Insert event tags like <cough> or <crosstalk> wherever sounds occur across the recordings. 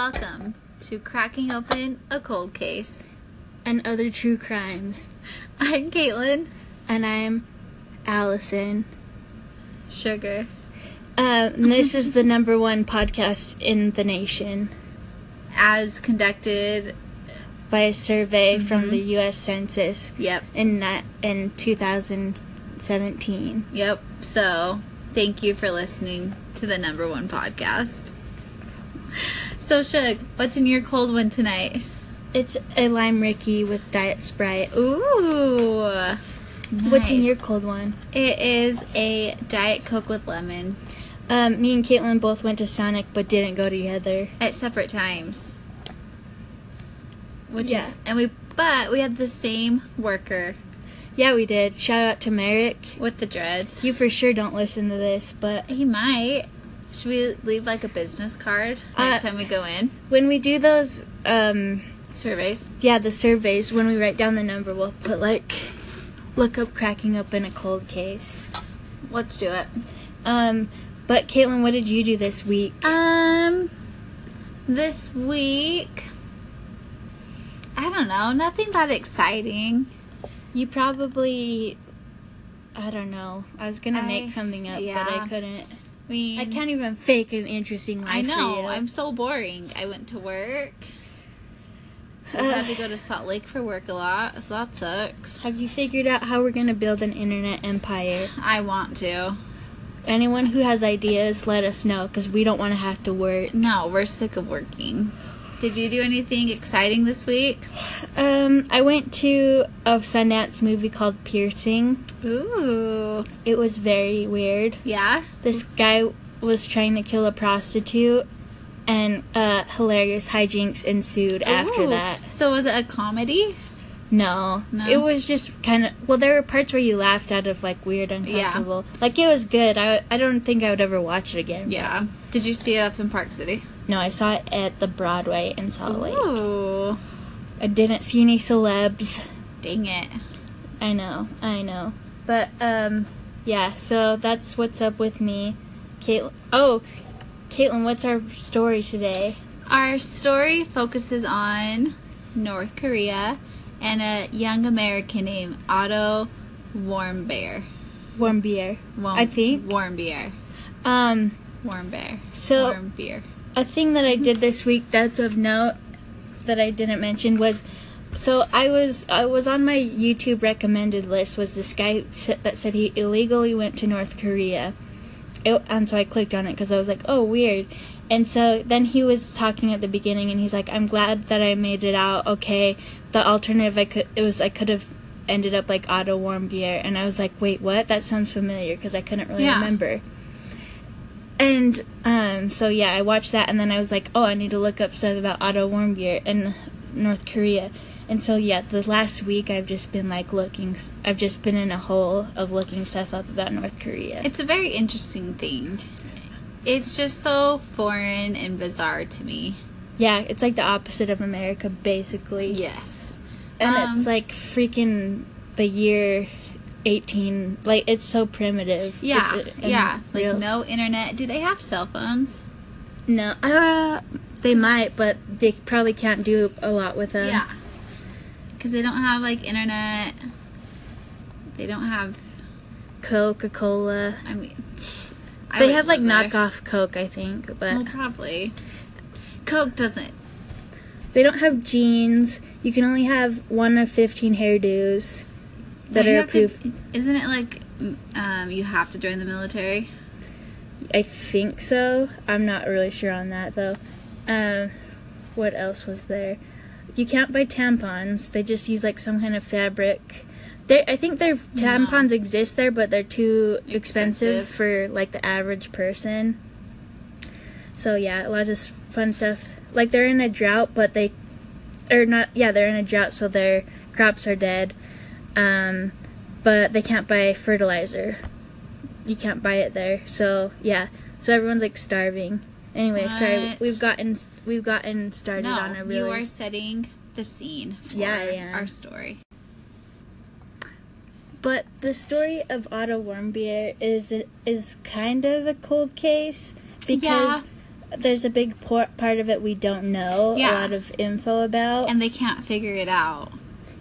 welcome to Cracking Open a Cold Case. and other true crimes. I'm Caitlin And I'm Allison. Sugar. Uh, this is the number one podcast in the nation As conducted, by a survey from the U.S. Census yep, in in 2017. yep. So, thank you for listening to the number one podcast. So, Shug, what's in your cold one tonight? It's a lime Ricky with Diet Sprite. Ooh. What's in your cold one? It is a Diet Coke with lemon Um, me and Caitlin both went to Sonic but didn't go together. at separate times. Which Yeah. is, and we, but we had the same worker Yeah, we did. Shout out to Merrick. with the dreads. You for sure don't listen to this, but He might. Should we leave like a business card next Uh, time we go in? when we do those, um, Surveys. yeah, the surveys, when we write down the number, we'll put like, look up cracking up in a cold case. Let's do it. Um, but Caitlin, what did you do this week? Um, this week, I don't know. Nothing that exciting. You probably, I don't know. I was gonna I- make something up, but. I couldn't. I mean, I can't even fake an interesting life I know. I'm so boring. I went to work. <sighs> I had to go to Salt Lake for work a lot, so that sucks. Have you figured out how we're gonna build an internet empire? <sighs> I want to. Anyone who has ideas, let us know, because we don't want to have to work. No, we're sick of working. Did you do anything exciting this week? Um, I went to a Sundance movie called Piercing. Ooh. It was very weird. Yeah? This guy was trying to kill a prostitute, and uh, hilarious hijinks ensued after that. So was it a comedy? No, No? it was just kind of. Well, there were parts where you laughed out of like weird, uncomfortable. Yeah. Like it was good. I I don't think I would ever watch it again. Yeah. Did you see it up in Park City? No, I saw it at the Broadway in Salt Lake. Ooh. I didn't see any celebs. Dang it. I know, I know. But um, yeah. So that's what's up with me, Caitlin. Oh, Caitlin, what's our story today? Our story focuses on North Korea and a young American named Otto Warmbier. Warm beer. Warm, I think. Warmbier. Um, Warmbier. So- Warmbier. A thing that I did this week that's of note that I didn't mention was so I was I was on my YouTube recommended list was this guy that said he illegally went to North Korea. It, and so I clicked on it because I was like, oh, weird. And so then he was talking at the beginning, and he's like, I'm glad that I made it out okay. The alternative I could it was I could have ended up like Otto Warmbier, and I was like, wait, what? That sounds familiar because I couldn't really Yeah. remember. And um, so yeah, I watched that, and then I was like, oh, I need to look up stuff about Otto Warmbier in North Korea. And so yeah, the last week I've just been like looking. I've just been in a hole of looking stuff up about North Korea. It's a very interesting thing. It's just so foreign and bizarre to me. yeah, it's like the opposite of America, basically. Yes. and Um, it's like freaking the year eighteen. Like it's so primitive. Yeah. It's a- yeah. Like unreal. no internet. Do they have cell phones? no. Uh, they might, but they probably can't do a lot with them. Yeah. Because they don't have like internet. They don't have. Coca Cola. I mean, I They have like knockoff Coke, I think, but Well, probably. Coke doesn't. they don't have jeans. You can only have one of fifteen hairdos that Don't are have to- isn't it like um, you have to join the military? I think so. I'm not really sure on that though. Um, what else was there? You can't buy tampons. They just use like some kind of fabric. They, I think their tampons exist there, but they're too expensive, Expensive. for like the average person. So yeah, lots of s- fun stuff. Like they're in a drought, but they, or not. Yeah, they're in a drought, so their crops are dead. Um, but they can't buy fertilizer. You can't buy it there. So yeah, so everyone's like starving. Anyway, sorry, we've gotten we've gotten started No, on a really. you are setting the scene for Yeah, am. our story. But the story of Otto Warmbier is is kind of a cold case because there's a big por- part of it we don't know Yeah. a lot of info about. And they can't figure it out.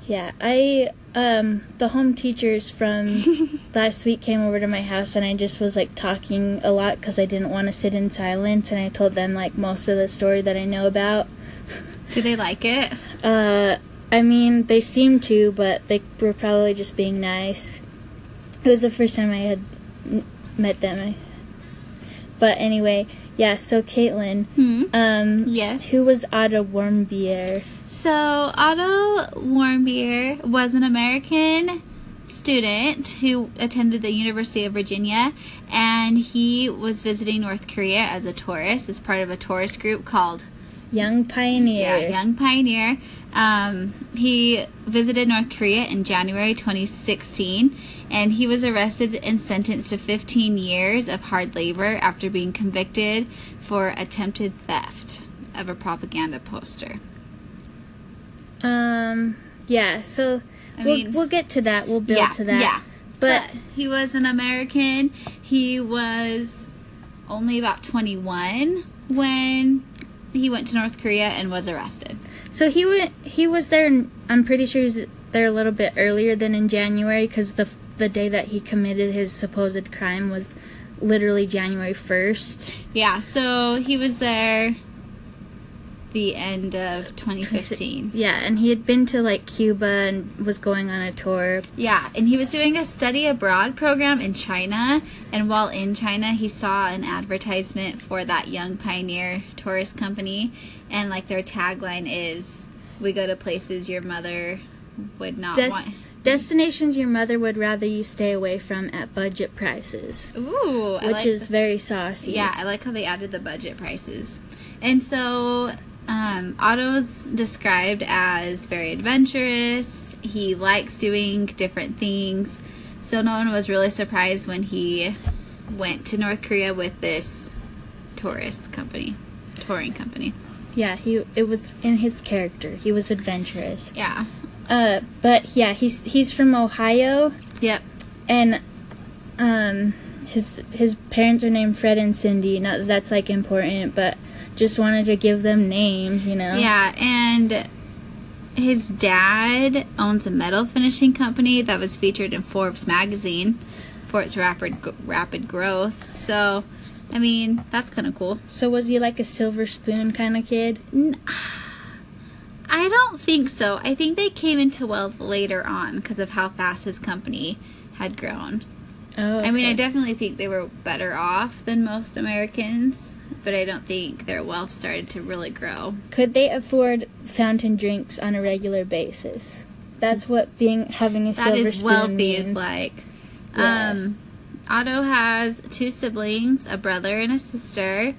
Yeah, I um the home teachers from <laughs> last week came over to my house and I just was like talking a lot cuz I didn't want to sit in silence and I told them like most of the story that I know about. Do they like it? <laughs> Uh I mean, they seemed to, but they were probably just being nice. It was the first time I had met them. I, but anyway, yeah, so Caitlin, Hmm. um Yes. who was Otto Warmbier? So Otto Warmbier was an American student who attended the University of Virginia, and he was visiting North Korea as a tourist, as part of a tourist group called Young Pioneer. yeah, Young Pioneer. Um, he visited North Korea in January 2016, and he was arrested and sentenced to 15 years of hard labor after being convicted for attempted theft of a propaganda poster. Um yeah, so I we'll mean- we'll get to that. We'll build yeah, to that. Yeah. But But he was an American. He was only about 21 when he went to North Korea and was arrested. so he went he was there I'm pretty sure he was there a little bit earlier than in January cuz the the day that he committed his supposed crime was literally January 1st. Yeah, so he was there the end of 2015. Yeah, and he had been to like Cuba and was going on a tour. Yeah, and he was doing a study abroad program in China. And while in China, he saw an advertisement for that Young Pioneer tourist company. And like their tagline is, We go to places your mother would not want. Destinations your mother would rather you stay away from at budget prices, Ooh, I which like is the- very saucy. Yeah, I like how they added the budget prices. And so um, Otto's described as very adventurous. He likes doing different things. So no one was really surprised when he went to North Korea with this tourist company, touring company. Yeah, he it was in his character. He was adventurous. Yeah. Uh, but yeah, he's he's from Ohio, Yep. and um, his his parents are named Fred and Cindy. Not that that's like important, but just wanted to give them names, you know. Yeah, and his dad owns a metal finishing company that was featured in Forbes magazine for its rapid rapid growth. So, I mean, that's kind of cool. So was he like a silver spoon kind of kid? N- I don't think so. I think they came into wealth later on because of how fast his company had grown. Oh, I mean, I definitely think they were better off than most Americans, but I don't think their wealth started to really grow. could they afford fountain drinks on a regular basis? That's what being having a That silver is spoon wealthy means. is like. Yeah. Um, Otto has two siblings, a brother and a sister,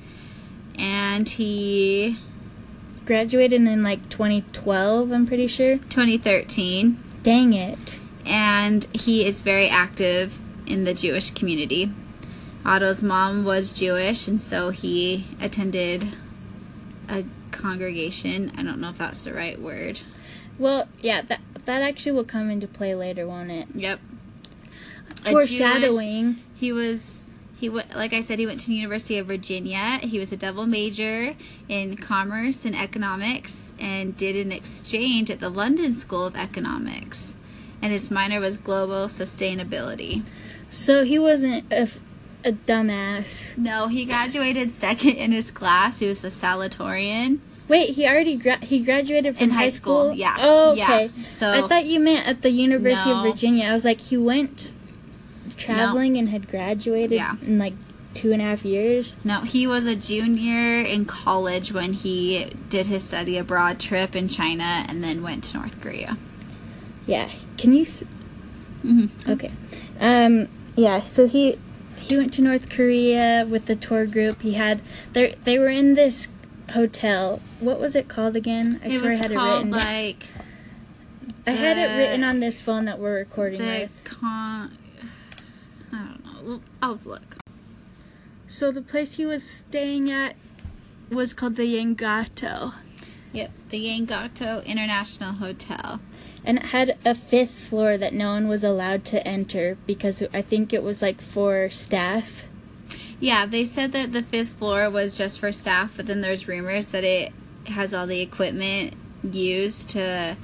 and he Graduated in like 2012, I'm pretty sure. 2013, Dang it. and he is very active in the Jewish community. Otto's mom was Jewish, and so he attended a congregation. I don't know if that's the right word. Well, yeah, that that actually will come into play later, won't it? Yep. A Jewish- Foreshadowing. He was he w- like I said he went to the University of Virginia. He was a double major in commerce and economics and did an exchange at the London School of Economics. And his minor was global sustainability. So he wasn't a, f- a dumbass. No, he graduated second in his class. He was a salutatorian Wait, he already gra- he graduated from in high school. Yeah. Oh, Yeah. okay. So I thought you meant at the University No. of Virginia. I was like, he went traveling and had graduated Yeah. in like two and a half years. no, he was a junior in college when he did his study abroad trip in China and then went to North Korea. Yeah. Can you? S- Mhm. Okay. Um. Yeah. So he he went to North Korea with the tour group. He had they they were in this hotel. What was it called again? I It swear I had it written. like I had it written on this phone that we're recording the with. con. I don't know. Well, I'll look. So the place he was staying at was called the Yanggakdo, Yep, the Yanggakdo International Hotel. and it had a fifth floor that no one was allowed to enter because I think it was like for staff. Yeah, they said that the fifth floor was just for staff, but then there's rumors that it has all the equipment used to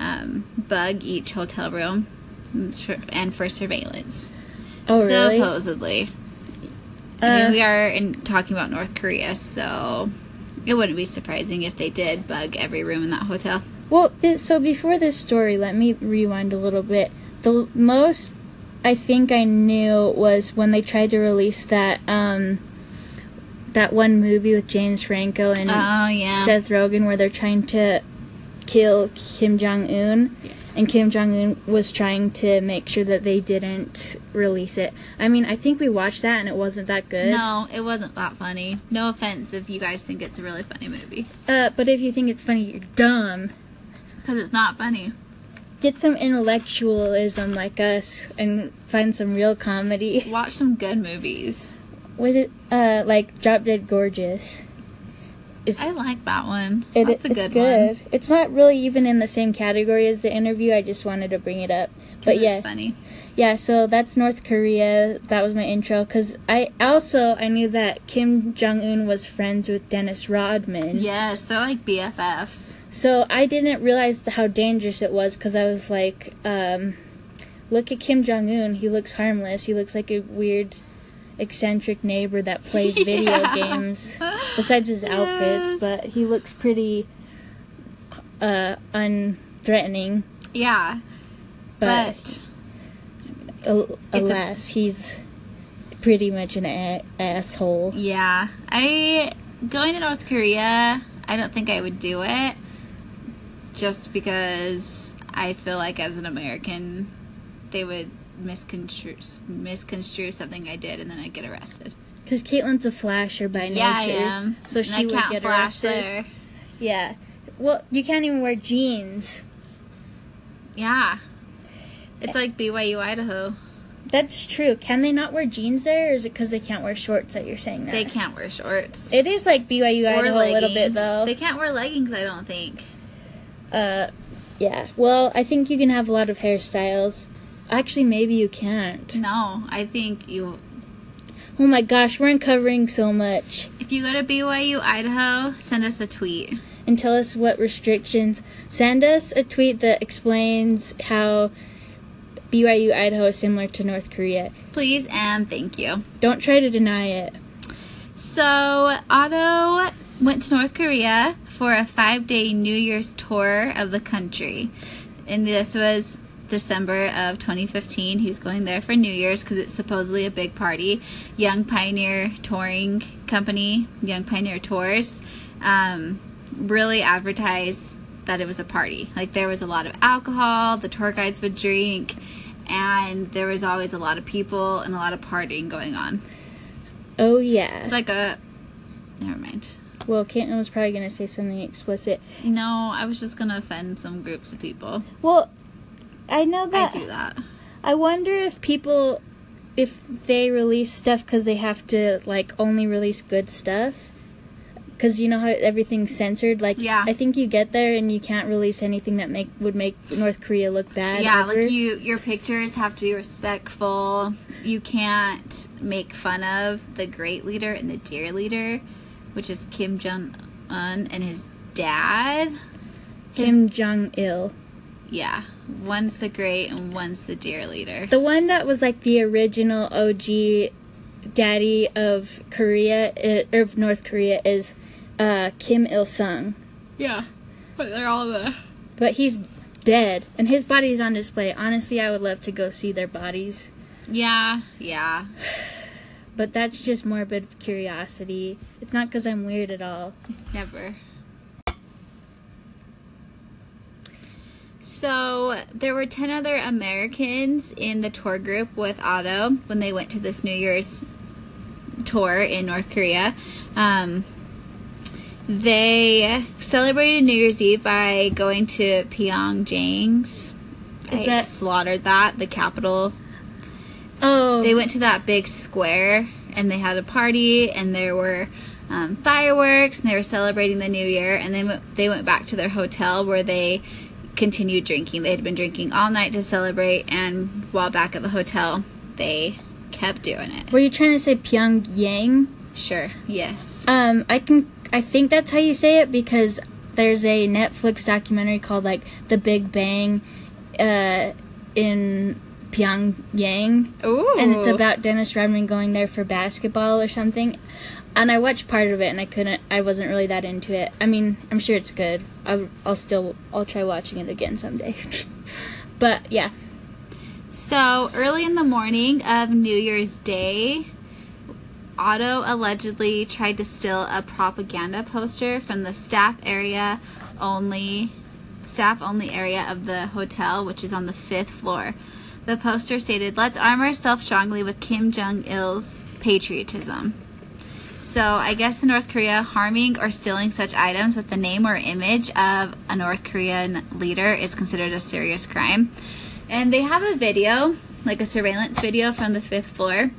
um, bug each hotel room and for- and for surveillance. Oh, really? Supposedly. I Uh, mean, we are in, talking about North Korea, so it wouldn't be surprising if they did bug every room in that hotel. Well, so before this story, let me rewind a little bit. The most I think I knew was when they tried to release that um that one movie with James Franco and Oh, yeah. Seth Rogen where they're trying to kill Kim Jong Un. And Kim Jong Un was trying to make sure that they didn't release it. I mean, I think we watched that and it wasn't that good. No, it wasn't that funny. No offense if you guys think it's a really funny movie. Uh, but if you think it's funny, you're dumb. Because it's not funny. Get some intellectualism like us and find some real comedy. Watch some good movies. What it uh like Drop Dead Gorgeous. Is I like that one. it, That's a it's good, good. one. It's not really even in the same category as the interview. I just wanted to bring it up. But yeah, funny. yeah. So that's North Korea. That was my intro because I also I knew that Kim Jong Un was friends with Dennis Rodman. Yes, they're like BFFs. So I didn't realize how dangerous it was because I was like, um, look at Kim Jong Un. He looks harmless. He looks like a weird, eccentric neighbor that plays video <laughs> games. Besides his outfits, but he looks pretty uh, unthreatening. Yeah, But, but al- It's a- alas, he's pretty much an a- asshole. yeah, I going to North Korea. I don't think I would do it, just because I feel like as an American, they would misconstrue misconstrue something I did, and then I'd get arrested. Because Caitlin's a flasher by yeah, nature. I am. So And she I would can't get flash arrested. there. Yeah. Well, you can't even wear jeans. Yeah, it's like BYU Idaho. That's true. Can they not wear jeans there, or is it because they can't wear shorts that you're saying that? They can't wear shorts. It is like BYU or Idaho a little bit though. They can't wear leggings, I don't think. uh, yeah. Well, I think you can have a lot of hairstyles. Actually, maybe you can't. No, I think you. Oh my gosh, we're uncovering so much. If you go to BYU Idaho, send us a tweet. And tell us what restrictions. Send us a tweet that explains how BYU Idaho is similar to North Korea. Please and thank you. Don't try to deny it. So, Otto went to North Korea for a five day New Year's tour of the country. And this was December of 2015. He was going there for New Year's because it's supposedly a big party. Young Pioneer Touring Company, Young Pioneer Tours, um, really advertised that it was a party. Like there was a lot of alcohol, the tour guides would drink, and there was always a lot of people and a lot of partying going on. Oh yeah. It's like a. Never mind. Well, Caitlin was probably gonna say something explicit. No, I was just gonna offend some groups of people. Well, I know that. I do that. I wonder if people, if they release stuff because they have to like only release good stuff. Because you know how everything's censored. Like, Yeah. I think you get there and you can't release anything that make would make North Korea look bad. yeah, ever. like you, your pictures have to be respectful. You can't make fun of the great leader and the dear leader, which is Kim Jong Un and his dad. His- Kim Jong Il, Yeah, one's the great and one's the dear leader. the one that was like the original OG daddy of Korea, or of North Korea, is uh, Kim Il Sung. Yeah, but they're all the. But he's dead, and his body is on display. Honestly, I would love to go see their bodies. Yeah, yeah. But that's just morbid curiosity. It's not because I'm weird at all. Never. So there were 10 other Americans in the tour group with Otto when they went to this New Year's tour in North Korea. Um, they celebrated New Year's Eve by going to Pyongyang's. Is I that- slaughtered that, the capital Oh, they went to that big square and they had a party and there were um, fireworks and they were celebrating the new year and then they went back to their hotel where they continued drinking they had been drinking all night to celebrate and while back at the hotel they kept doing it. Were you trying to say Pyongyang? Sure. Yes. Um, I can. I think that's how you say it because there's a Netflix documentary called like The Big Bang, uh, in Pyongyang, Ooh. and it's about Dennis Rodman going there for basketball or something. And I watched part of it, and I couldn't. I wasn't really that into it. I mean, I'm sure it's good. I'll, I'll still. I'll try watching it again someday. <laughs> but yeah, So early in the morning of New Year's Day, Otto allegedly tried to steal a propaganda poster from the staff area only staff only area of the hotel, which is on the fifth floor. The poster stated, Let's arm ourselves strongly with Kim Jong il's patriotism. So I guess in North Korea, harming or stealing such items with the name or image of a North Korean leader is considered a serious crime. And they have a video, like a surveillance video from the fifth floor,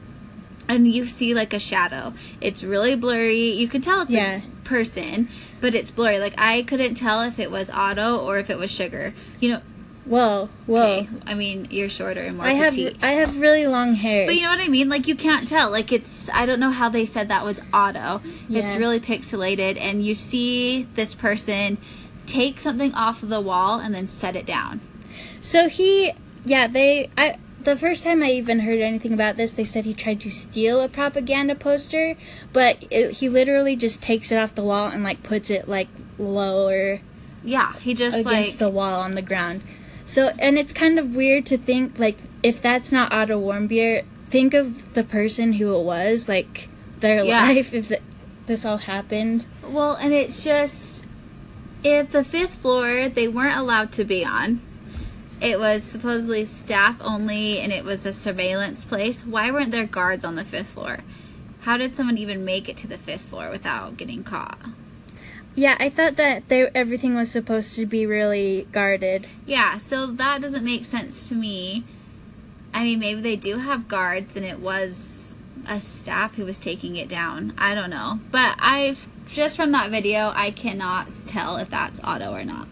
and you see like a shadow. It's really blurry. You can tell it's Yeah. a person, but it's blurry. Like I couldn't tell if it was Otto or if it was Sugar. You know, whoa, whoa. okay, I mean, you're shorter and more I have petite. I have really long hair. But you know what I mean? Like you can't tell. Like it's I don't know how they said that was Otto. It's really pixelated and you see this person take something off of the wall and then set it down. So he, yeah, they, I, the first time I even heard anything about this, they said he tried to steal a propaganda poster, but it, he literally just takes it off the wall and like puts it like lower Yeah, he just against like the wall on the ground. So, and it's kind of weird to think like if that's not Otto Warmbier, think of the person who it was, like their Yeah. life if th this all happened. Well, and it's just if the fifth floor they weren't allowed to be on. It was supposedly staff only and it was a surveillance place. Why weren't there guards on the fifth floor? How did someone even make it to the fifth floor without getting caught? Yeah, I thought that they, everything was supposed to be really guarded. Yeah, so that doesn't make sense to me. I mean, maybe they do have guards and it was a staff who was taking it down. I don't know. But I've just from that video, I cannot tell if that's Otto or not.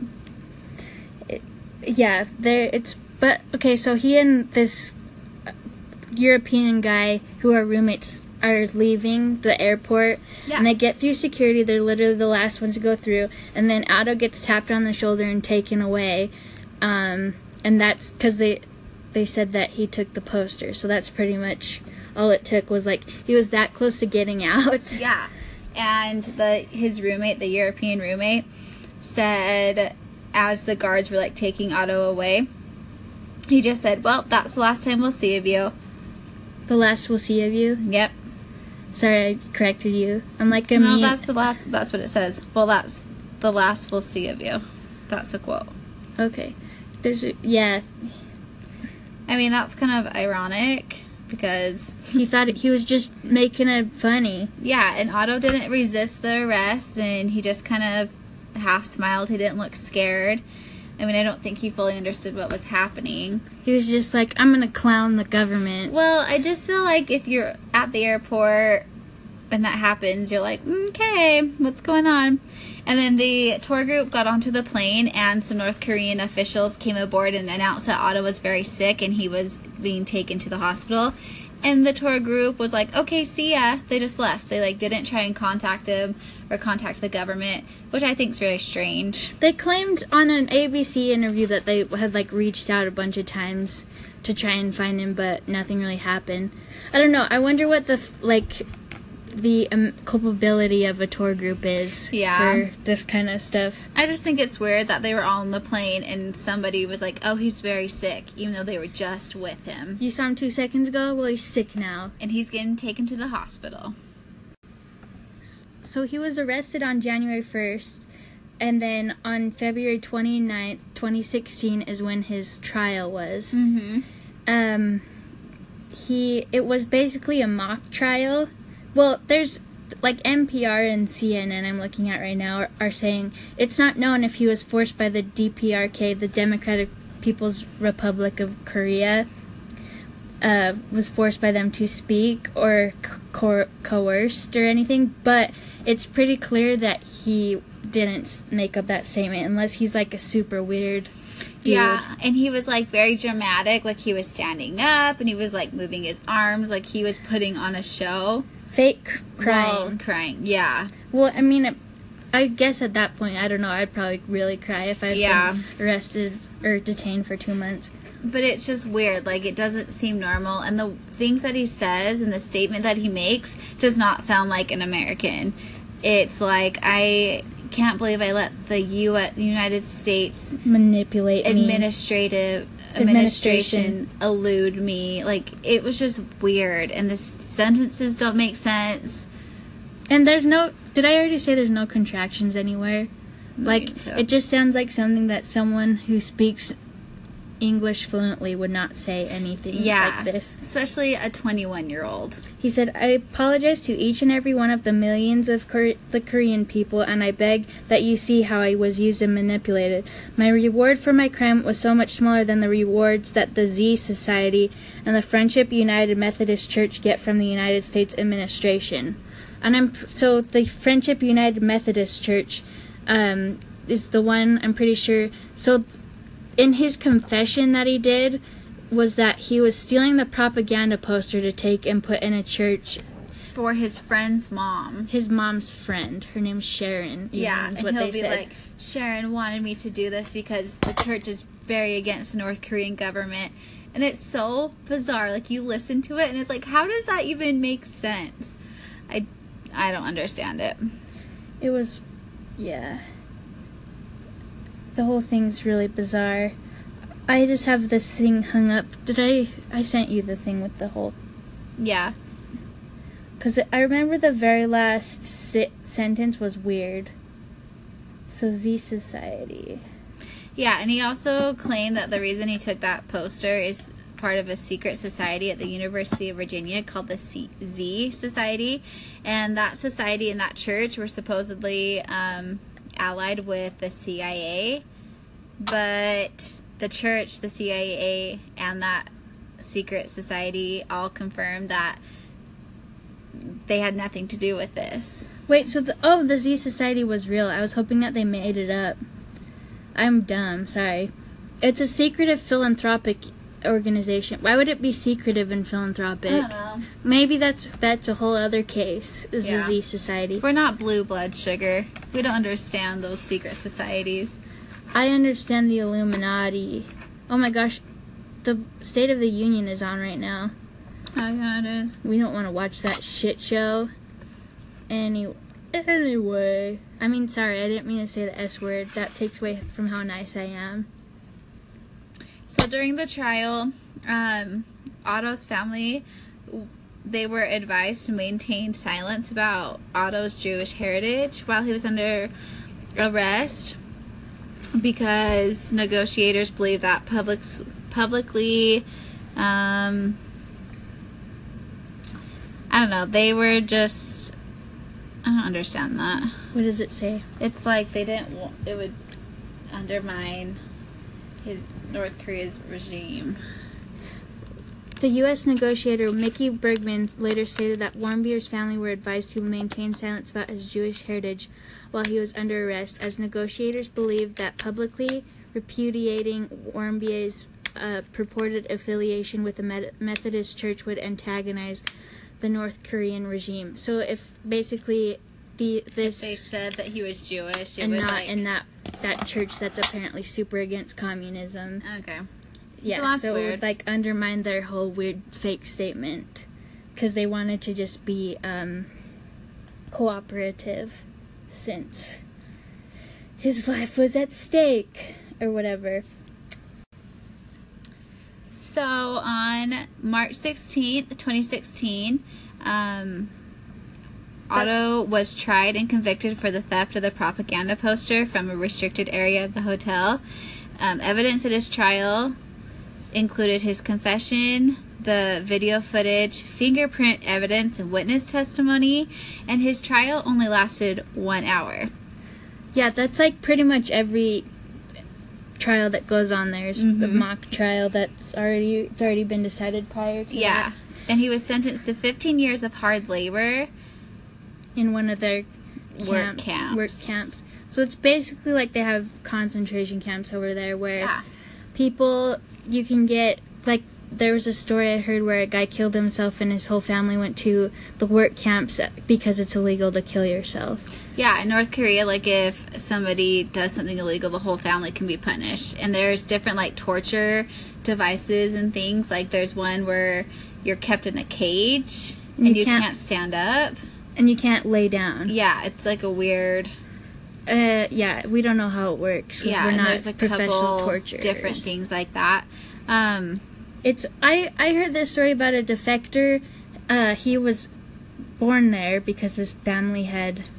Yeah, there it's but okay, so he and this uh, European guy who are roommates are leaving the airport Yeah. and they get through security, they're literally the last ones to go through and then Otto gets tapped on the shoulder and taken away. Um and that's cuz they they said that he took the poster. So that's pretty much all it took was like he was that close to getting <laughs> out. Yeah. And the his roommate, the European roommate, said as the guards were like taking Otto away, he just said, "Well, that's the last time we'll see of you." The last we'll see of you. Yep. Sorry, I corrected you. I'm like a No, that's the last. That's what it says. Well, that's the last we'll see of you. That's a quote. Okay. There's a, yeah, I mean, that's kind of ironic because, He thought it, he was just making it funny. yeah, and Otto didn't resist the arrest and he just kind of half smiled. He didn't look scared. I mean, I don't think he fully understood what was happening. He was just like, I'm gonna clown the government. Well, I just feel like if you're at the airport and that happens, you're like, okay, what's going on? And then the tour group got onto the plane, and some North Korean officials came aboard and announced that Otto was very sick and he was being taken to the hospital. And the tour group was like, okay, see ya. They just left. They like didn't try and contact him or contact the government, which I think is very strange. They claimed on an ABC interview that they had like reached out a bunch of times to try and find him, but nothing really happened. I don't know. I wonder what the like the um, culpability of a tour group is Yeah. for this kind of stuff. I just think it's weird that they were all on the plane and somebody was like, oh, he's very sick, even though they were just with him. You saw him two seconds ago. Well, he's sick now. and he's getting taken to the hospital. So he was arrested on January 1st, and then on February 29th, 2016 is when his trial was. Mm-hmm. Um he it was basically a mock trial. Well, there's like NPR and CNN I'm looking at right now are, are saying it's not known if he was forced by the DPRK, the Democratic People's Republic of Korea, uh, was forced by them to speak or co- coerced or anything, but it's pretty clear that he didn't make up that statement unless he's like a super weird dude. Yeah, and he was like very dramatic, like he was standing up and he was like moving his arms, like he was putting on a show. Fake crying. While crying. Yeah. Well, I mean, I guess at that point, I don't know. I'd probably really cry if I'd Yeah. been arrested or detained for two months. But it's just weird. Like it doesn't seem normal, and the things that he says and the statement that he makes does not sound like an American. It's like I can't believe I let the U. United States Manipulate me. Administration elude me. Like it was just weird, and the sentences don't make sense. And there's no. Did I already say there's no contractions anywhere? Like so. it just sounds like something that someone who speaks English fluently would not say anything Yeah, like this. especially a twenty-one-year-old. He said, I apologize to each and every one of the millions of Kore- the Korean people, and I beg that you see how I was used and manipulated. My reward for my crime was so much smaller than the rewards that the Z Society and the Friendship United Methodist Church get from the United States administration. And I'm so the Friendship United Methodist Church um, is the one I'm pretty sure. So in his confession that he did was that he was stealing the propaganda poster to take and put in a church For his friend's mom. his mom's friend her name's sharon Yeah, and what he'll be said like, Sharon wanted me to do this because the church is very against the North Korean government. And it's so bizarre. Like you listen to it and it's like, how does that even make sense? I I don't understand it. it was yeah the whole thing's really bizarre. I just have this thing hung up. Did i i sent you the thing with the whole? Yeah. because i remember the very last si- sentence was weird. So z society. Yeah, and he also claimed that the reason he took that poster is part of a secret society at the University of Virginia called the C- Z Society. And that society and that church were supposedly um, allied with the CIA. But the church, the CIA, and that secret society all confirmed that they had nothing to do with this. Wait, so the oh the Z Society was real. I was hoping that they made it up. I'm dumb, sorry. It's a secretive philanthropic organization. Why would it be secretive and philanthropic? know. Maybe that's that's a whole other case. Is Yeah. the Z Society. We're not blue blood sugar. We don't understand those secret societies. I understand the Illuminati. Oh my gosh, the State of the Union is on right now. Oh yeah, it is. We don't want to watch that shit show. Any anyway, I mean, sorry, I didn't mean to say the S word. That takes away from how nice I am. So during the trial, um, Otto's family they were advised to maintain silence about Otto's Jewish heritage while he was under arrest because negotiators believe that public publicly um, I don't know, they were just I don't understand that. What does it say? It's like they didn't want it would undermine his North Korea's regime. The U.S. negotiator Mickey Bergman later stated that Warmbier's family were advised to maintain silence about his Jewish heritage while he was under arrest, as negotiators believed that publicly repudiating Warmbier's uh, purported affiliation with the Met- Methodist Church would antagonize the North Korean regime. So, if basically the this They said that he was Jewish. It and would not like, in that that church that's apparently super against communism. Okay. Yeah, that's so, it would like undermine their whole weird fake statement because they wanted to just be um, cooperative since his life was at stake or whatever. So on March 16th, 2016, um, Otto was tried and convicted for the theft of the propaganda poster from a restricted area of the hotel. Um, evidence at his trial included his confession, the video footage, fingerprint evidence, and witness testimony, and his trial only lasted one hour. Yeah, that's like pretty much every trial that goes on. There's the Mhm. mock trial that's already it's already been decided prior to that. Yeah. that And he was sentenced to 15 years of hard labor. In one of their Work camps. Work camps. So it's basically like they have concentration camps over there where Yeah. people you can get like there was a story I heard where a guy killed himself and his whole family went to the work camps because it's illegal to kill yourself. Yeah, in North Korea, like if somebody does something illegal, the whole family can be punished. And there's different like torture devices and things. Like there's one where you're kept in a cage and, You you, can't- can't, stand up. And you can't lay down. Yeah, it's like a weird. Uh, yeah, we don't know how it works Yeah, we're not there's a professional couple different things like that. Um, It's I I heard this story about a defector. Uh, he was born there because his family had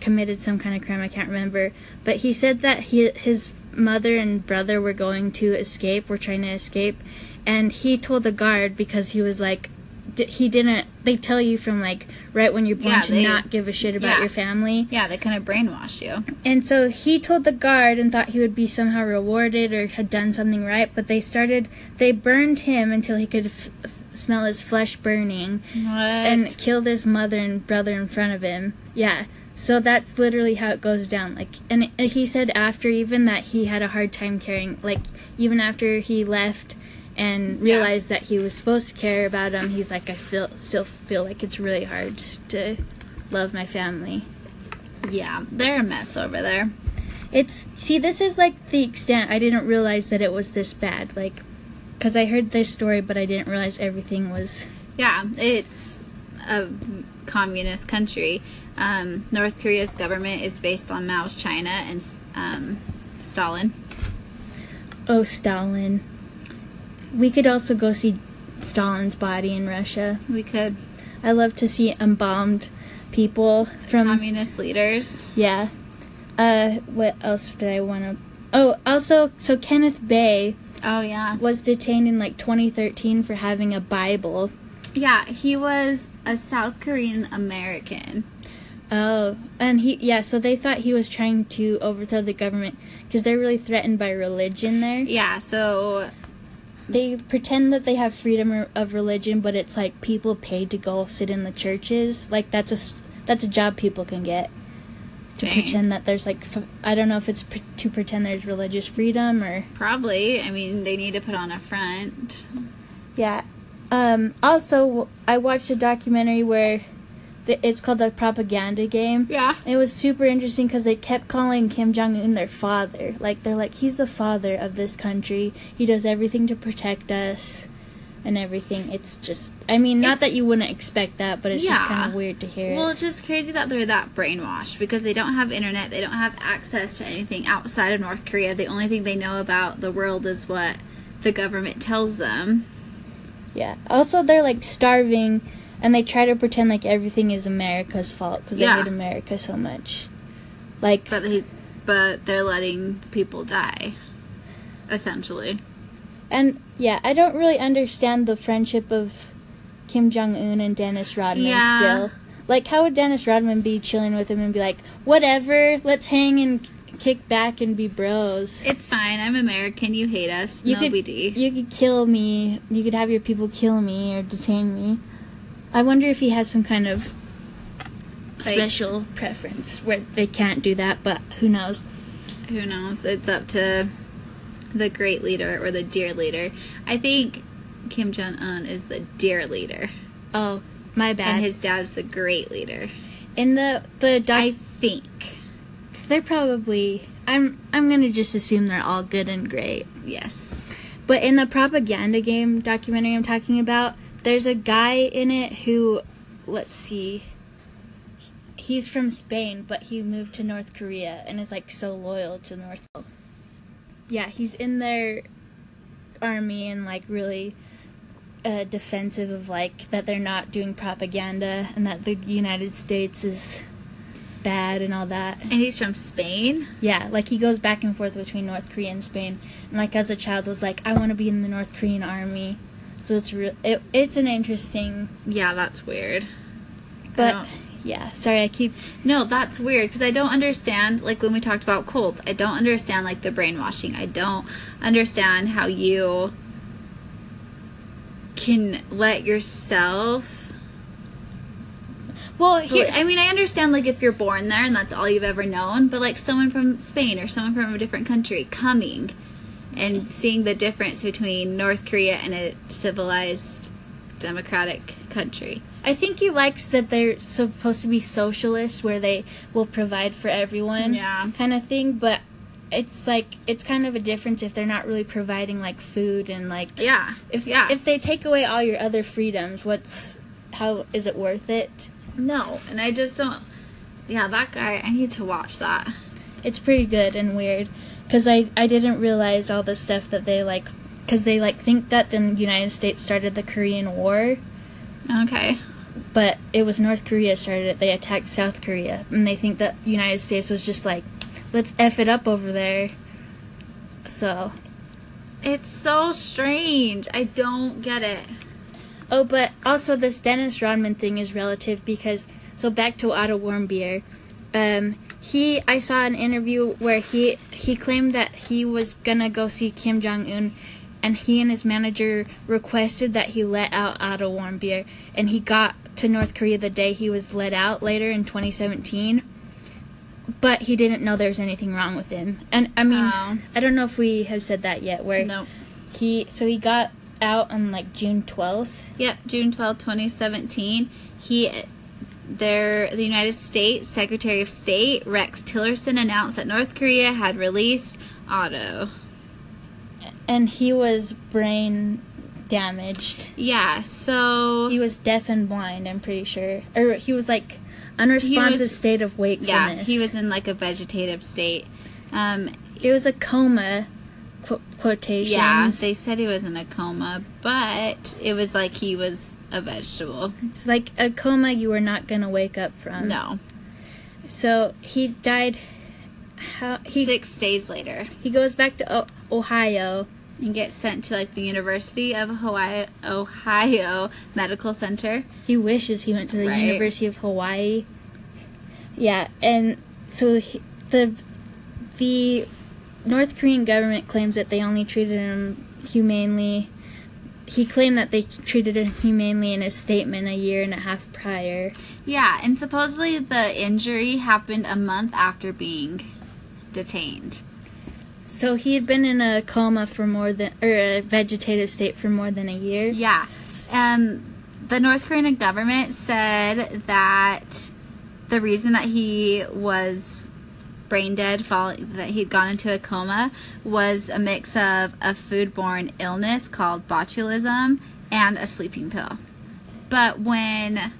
committed some kind of crime. I can't remember, but he said that he his mother and brother were going to escape. Were trying to escape, and he told the guard because he was like. D- He didn't. They tell you from like right when you're born Yeah, to they- not give a shit about yeah. your family. yeah, they kind of brainwash you. And so he told the guard and thought he would be somehow rewarded or had done something right, but they started, they burned him until he could f- f- smell his flesh burning What? and killed his mother and brother in front of him. Yeah. So that's literally how it goes down. Like, and he said after even that he had a hard time caring, like, even after he left and Yeah. realized that he was supposed to care about him, he's like, I feel, still feel like it's really hard to love my family. yeah, they're a mess over there. It's see, this is like the extent. I didn't realize that it was this bad. Like, because I heard this story, but I didn't realize everything was. Yeah, it's a communist country. Um, North Korea's government is based on Mao's China and um, Stalin. Oh, Stalin. We could also go see Stalin's body in Russia. We could I love to see embalmed people from. communist leaders. yeah. Uh, what else did I want to? Oh, also, so Kenneth Bae Oh yeah, was detained in like 2013 for having a Bible. yeah. He was a South Korean American. Oh, and he yeah, so they thought he was trying to overthrow the government because they're really threatened by religion there. Yeah, so They pretend that they have freedom of religion, but it's like people paid to go sit in the churches. Like that's a that's a job people can get to Dang. pretend that there's like I don't know if it's pre- to pretend there's religious freedom or probably. I mean, they need to put on a front. Yeah. Um, also, I watched a documentary where it's called the Propaganda Game. Yeah. It was super interesting because they kept calling Kim Jong Un their father. Like they're like, he's the father of this country. He does everything to protect us, and everything. It's just, I mean, not It's- that you wouldn't expect that, but it's just kind of weird to hear. Well, it. it's just crazy that they're that brainwashed because they don't have internet. They don't have access to anything outside of North Korea. The only thing they know about the world is what the government tells them. Yeah. Also, they're like starving, and they try to pretend like everything is America's fault because Yeah. they hate America so much. Like, But they, but they're letting people die, essentially. And yeah, I don't really understand the friendship of Kim Jong Un and Dennis Rodman Yeah. still. Like, how would Dennis Rodman be chilling with him and be like, whatever, let's hang and kick back and be bros? It's fine. I'm American. You hate us. You no could, BD. you could kill me. You could have your people kill me or detain me. I wonder if he has some kind of Like- special preference where they can't do that, but who knows? Who knows? It's up to the great leader or the dear leader. I think Kim Jong Un is the dear leader, Oh, my bad. and his dad is the great leader. In the the doc- I think. They're probably. I'm. I'm gonna just assume they're all good and great. Yes. But in the propaganda game documentary I'm talking about, there's a guy in it who, let's see, he's from Spain, but he moved to North Korea and is like so loyal to North. Korea. Yeah, he's in their army and like really uh, defensive of like that they're not doing propaganda and that the United States is bad and all that. And he's from Spain. Yeah, like he goes back and forth between North Korea and Spain, and like as a child was like, I want to be in the North Korean army. So it's real. It, it's an interesting, Yeah, that's weird. but yeah. Sorry, I keep. No, that's weird because I don't understand. Like when we talked about cults, I don't understand like the brainwashing. I don't understand how you can let yourself. Well, here, I mean, I understand like if you're born there and that's all you've ever known, but like someone from Spain or someone from a different country coming and seeing the difference between North Korea and a civilized democratic country. I think he likes that they're supposed to be socialists, where they will provide for everyone, Yeah. kind of thing. But it's like it's kind of a difference if they're not really providing like food and like Yeah. if yeah. if they take away all your other freedoms, what's how is it worth it? no, and I just don't Yeah, that guy, I need to watch that. It's pretty good and weird because I I didn't realize all the stuff that they like because they like think that the United States started the Korean War. Okay. but it was North Korea started it. They attacked South Korea, and they think that United States was just like, let's f it up over there. So, It's so strange. I don't get it. oh, but also this Dennis Rodman thing is relative because so back to Otto Warmbier. Um, he I saw an interview where he he claimed that he was gonna go see Kim Jong Un. And he and his manager requested that he let out Otto Warmbier, and he got to North Korea the day he was let out later in 2017. but he didn't know there was anything wrong with him. And I mean, Oh. I don't know if we have said that yet. Where No. he so he got out on like June twelfth. Yep, June twelfth, 2017. He there the United States Secretary of State Rex Tillerson announced that North Korea had released Otto. and he was brain damaged. Yeah, so He was deaf and blind. I'm pretty sure, or he was like unresponsive was- state of wakefulness. yeah, he was in like a vegetative state. Um, It was a coma. Qu- quotations. yeah, they said he was in a coma, but it was like he was a vegetable. it's like a coma you were not gonna wake up from. No, So he died. How he six days later, he goes back to o- Ohio. and gets sent to like the University of Hawaii, Ohio Medical Center. He wishes he went to the Right. University of Hawaii. Yeah, and so he, the the North Korean government claims that they only treated him humanely. He claimed that they treated him humanely in his statement a year and a half prior. Yeah, and supposedly the injury happened a month after being detained. So he had been in a coma for more than or a vegetative state for more than a year. Yeah. Um, the North Korean government said that the reason that he was brain dead, falling, that he'd gone into a coma, was a mix of a foodborne illness called botulism and a sleeping pill. But when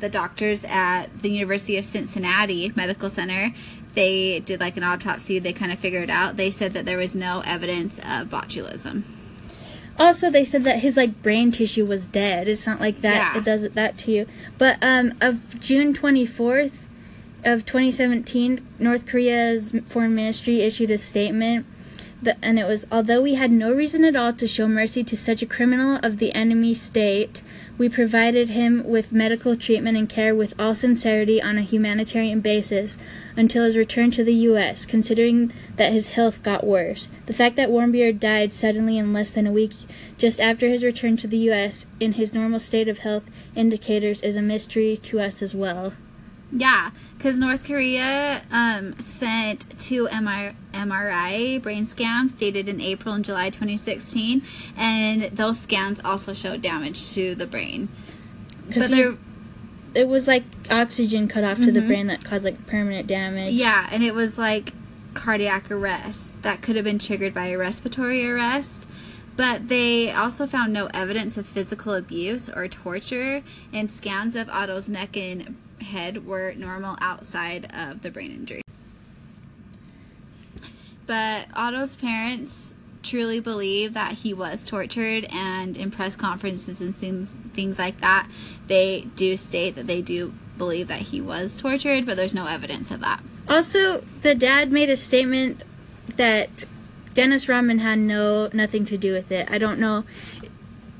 the doctors at the University of Cincinnati Medical Center they did like an autopsy they kind of figured out they said that there was no evidence of botulism Also, they said that his like brain tissue was dead. It's not like that. Yeah. It does it that to you. But um, of June twenty fourth of twenty seventeen, North Korea's foreign ministry issued a statement. That, and it was although we had no reason at all to show mercy to such a criminal of the enemy state, we provided him with medical treatment and care with all sincerity on a humanitarian basis until his return to the U.S., considering that his health got worse. The fact that Warmbier died suddenly in less than a week just after his return to the U.S. in his normal state of health indicators is a mystery to us as well. Yeah, because North Korea um, sent two MR- MRI brain scans dated in April and July 2016, and those scans also showed damage to the brain. Because But they're it was like oxygen cut off to the brain that caused like permanent damage. yeah, and it was like cardiac arrest that could have been triggered by a respiratory arrest. But they also found no evidence of physical abuse or torture, and scans of Otto's neck and head were normal outside of the brain injury. But Otto's parents truly believe that he was tortured, and in press conferences and things things like that, they do state that they do believe that he was tortured, but there's no evidence of that. Also, the dad made a statement that Dennis Rodman had no nothing to do with it. I don't know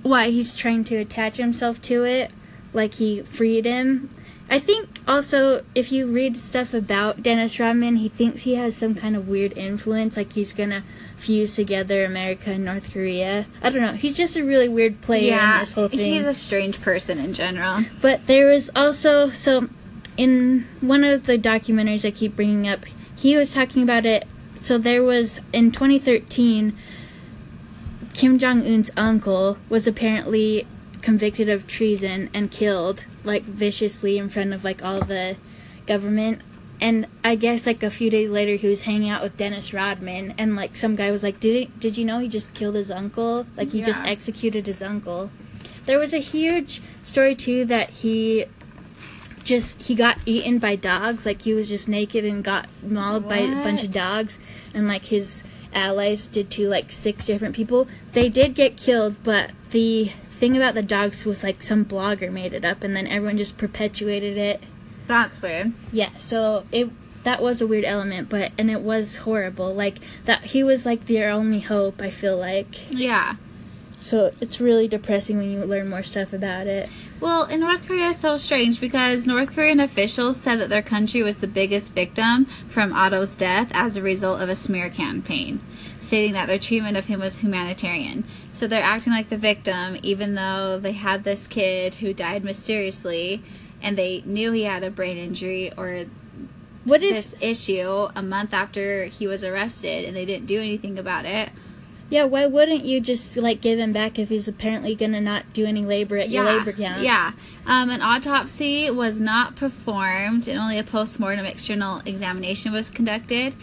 why he's trying to attach himself to it, like he freed him. I think also if you read stuff about Dennis Rodman, he thinks he has some kind of weird influence, like he's gonna fuse together America and North Korea. I don't know. He's just a really weird player in this whole thing. he's a strange person in general. But there was also so in one of the documentaries I keep bringing up, he was talking about it. So there was in 2013, Kim Jong Un's uncle was apparently convicted of treason and killed like viciously in front of like all the government. And I guess like a few days later, he was hanging out with Dennis Rodman, and like some guy was like, "Did it, did you know he just killed his uncle? Like he just executed his uncle." There was a huge story too that he just he got eaten by dogs like he was just naked and got mauled by a bunch of dogs and like his allies did to like six different people they did get killed but the thing about the dogs was like some blogger made it up and then everyone just perpetuated it. That's weird. yeah so it that was a weird element but and it was horrible. Like that he was like their only hope i feel like. Yeah. so it's really depressing when you learn more stuff about it. Well, in North Korea is so strange because North Korean officials said that their country was the biggest victim from Otto's death as a result of a smear campaign, stating that their treatment of him was humanitarian. So they're acting like the victim, even though they had this kid who died mysteriously and they knew he had a brain injury or what if this issue a month after he was arrested and they didn't do anything about it. Yeah, why wouldn't you just like give him back if he's apparently gonna not do any labor at your labor camp? Yeah. Um, an autopsy was not performed, and only a post-mortem external examination was conducted.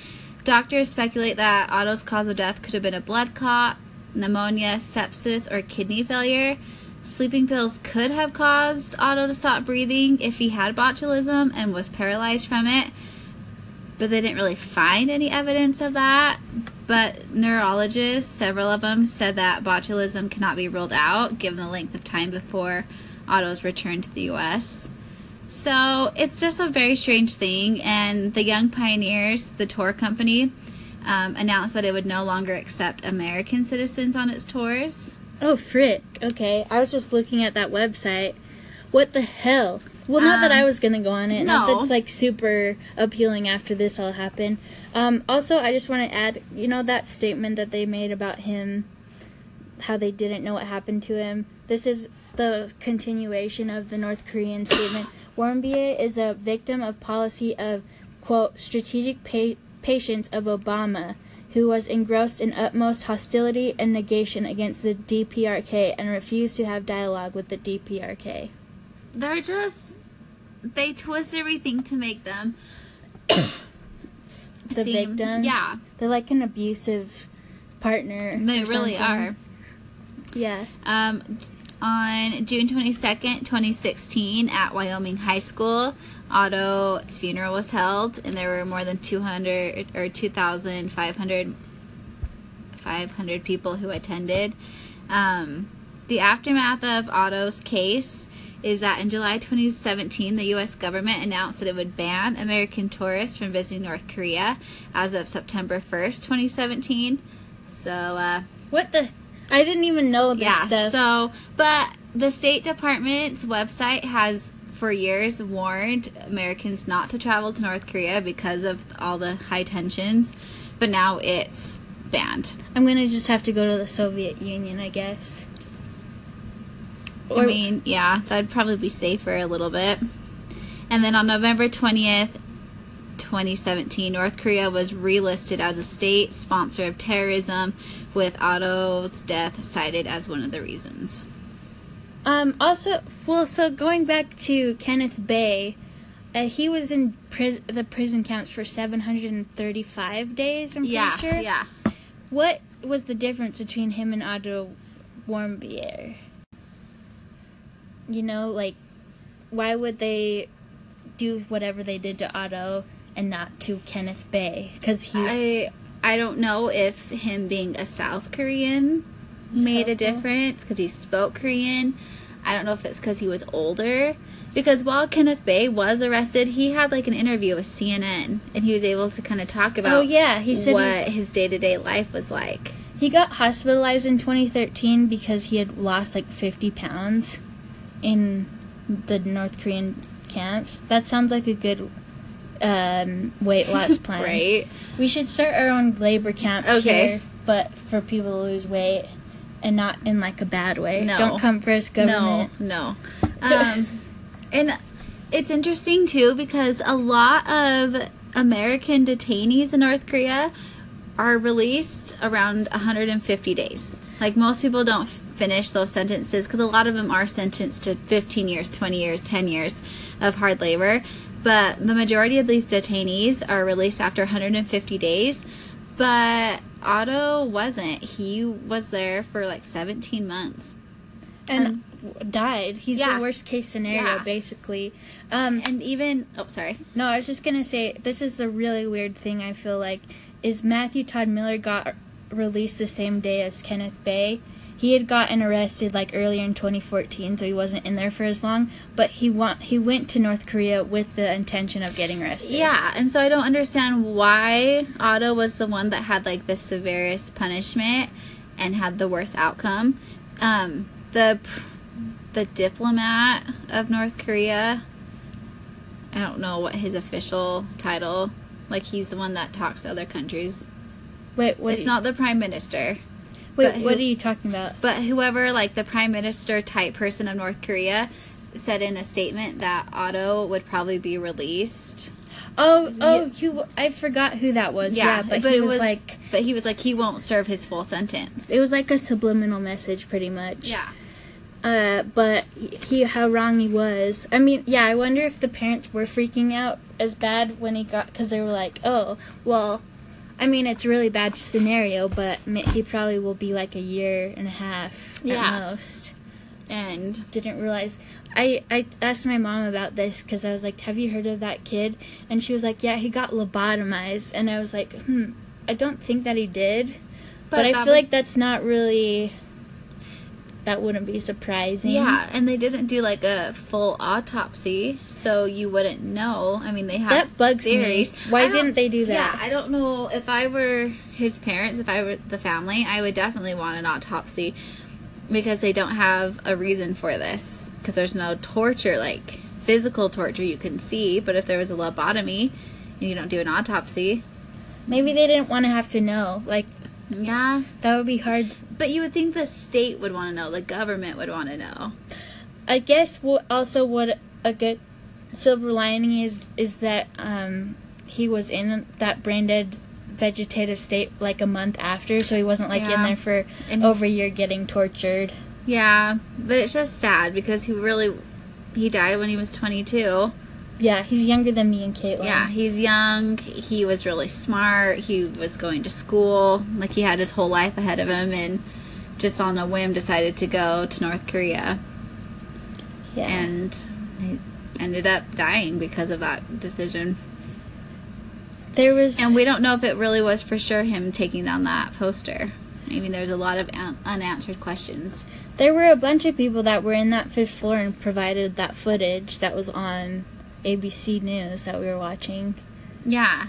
Doctors speculate that Otto's cause of death could have been a blood clot, pneumonia, sepsis, or kidney failure. Sleeping pills could have caused Otto to stop breathing if he had botulism and was paralyzed from it, but they didn't really find any evidence of that. But neurologists, several of them, said that botulism cannot be ruled out given the length of time before Otto's return to the U.S. So it's just a very strange thing. And the Young Pioneers, the tour company, um, announced that it would no longer accept American citizens on its tours. Oh frick. Okay, I was just looking at that website. What the hell? Well, not that Um, I was gonna go on it. Not no. that's like super appealing after this all happened. Um, also, I just want to add, you know, that statement that they made about him, how they didn't know what happened to him. This is the continuation of the North Korean statement. Warmbier is a victim of policy of quote strategic pa- patience of Obama, who was engrossed in utmost hostility and negation against the DPRK and refused to have dialogue with the DPRK. They're just they twist everything to make them <coughs> The seem- victims, Yeah, they're like an abusive partner. they really something. are. Yeah. Um, on June 22nd, 2016, at Wyoming High School, Otto's funeral was held, and there were more than 200 or 2,500 500 people who attended. Um, the aftermath of Otto's case is that in July 2017, the U.S. government announced that it would ban American tourists from visiting North Korea as of September 1st, 2017. So, uh, What the? I didn't even know this yeah. stuff. So, but the State Department's website has for years warned Americans not to travel to North Korea because of all the high tensions, but now it's banned. I'm gonna just have to go to the Soviet Union, I guess. I mean, yeah, that'd probably be safer a little bit. And then on November 20th, 2017, North Korea was relisted as a state sponsor of terrorism, with Otto's death cited as one of the reasons. Um. Also, well, so going back to Kenneth Bae, uh, he was in pris- the prison camps for 735 days. I'm pretty Yeah, sure. yeah. What was the difference between him and Otto Warmbier? You know, like, why would they do whatever they did to Otto and not to Kenneth Bae? Because he. I I don't know if him being a South Korean made a difference because he spoke Korean. I don't know if it's because he was older. Because while Kenneth Bae was arrested, he had like an interview with CNN, and he was able to kind of talk oh, about oh yeah, he said he- what his day to day life was like. He got hospitalized in 2013 because he had lost like 50 pounds in the North Korean camps. That sounds like a good um, weight loss <laughs> plan. right? We should start our own labor camps Okay. here, but for people to lose weight and not in like a bad way. No. Don't come for us, government. No, <laughs> no. Um, and it's interesting too because a lot of American detainees in North Korea are released around 150 days. Like most people don't f- finish those sentences because a lot of them are sentenced to 15 years, 20 years, 10 years of hard labor. But the majority of these detainees are released after 150 days. But Otto wasn't. He was there for like 17 months. And died. He's Yeah. the worst case scenario, Yeah. basically. Um, And even, oh, sorry. No, I was just gonna say this is a really weird thing. I feel like is Matthew Todd Miller got released the same day as Kenneth Bae. He had gotten arrested like earlier in 2014, so he wasn't in there for as long. But he want he went to North Korea with the intention of getting arrested. Yeah, and so I don't understand why Otto was the one that had like the severest punishment and had the worst outcome. Um, the the diplomat of North Korea. I don't know what his official title. Like he's the one that talks to other countries. Wait, wait. it's not the prime minister, Wait, but what are you talking about? but whoever like the prime minister type person of North Korea said in a statement that Otto would probably be released. Oh, oh, you. I forgot who that was. Yeah, but, he it was, like, but he was like he won't serve his full sentence. it was like a subliminal message, pretty much. Yeah, Uh, but he, how wrong he was. I mean, yeah, I wonder if the parents were freaking out as bad when he got, because they were like, oh, well, I mean, it's a really bad scenario, but he probably will be like a year and a half Yeah. at most. and Didn't realize. I, I asked my mom about this because I was like, have you heard of that kid? And she was like, yeah, he got lobotomized. And I was like, hmm, I don't think that he did. But, I feel would- like that's not really. That wouldn't be surprising. yeah, and they didn't do like a full autopsy, so you wouldn't know. I mean, they have That bugs theories. me. Why didn't they do that? Yeah, I don't know if I were his parents, if I were the family, I would definitely want an autopsy because they don't have a reason for this. Because there's no torture, like physical torture you can see. But if there was a lobotomy and you don't do an autopsy, Maybe they didn't want to have to know. Like yeah. that would be hard. But you would think the state would want to know, the government would want to know. I guess what also what a good silver lining is is that um he was in that brain dead vegetative state like a month after, so he wasn't like in there for And- over a year getting tortured. Yeah, but it's just sad because he really he died when he was 22. Yeah, he's younger than me and Caitlin. Yeah, he's young. He was really smart. He was going to school. Like he had his whole life ahead of him and just on a whim decided to go to North Korea yeah. and he ended up dying because of that decision. there was And we don't know if it really was for sure him taking down that poster. I mean, there's a lot of an- unanswered questions. there were a bunch of people that were in that fifth floor and provided that footage that was on ABC News that we were watching. Yeah.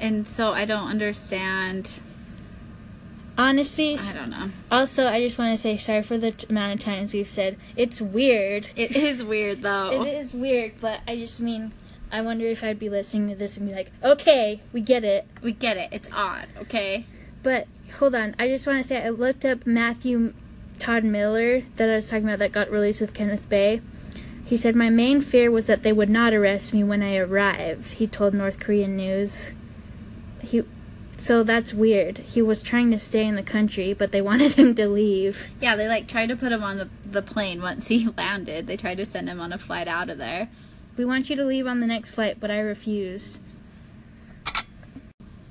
And so I don't understand. Honestly, I don't know. Also, I just want to say sorry for the t- amount of times we've said it's weird. It is weird though. It is weird, but I just mean, I wonder if I'd be listening to this and be like, okay, we get it. We get it. It's odd, okay? But hold on, I just want to say I looked up Matthew Todd Miller that I was talking about that got released with Kenneth Bae. He said, My main fear was that they would not arrest me when I arrived, he told North Korean News. He. So that's weird. He was trying to stay in the country, but they <laughs> wanted him to leave. Yeah, they like tried to put him on the, the plane once he <laughs> landed. They tried to send him on a flight out of there. We want you to leave on the next flight, but I refused.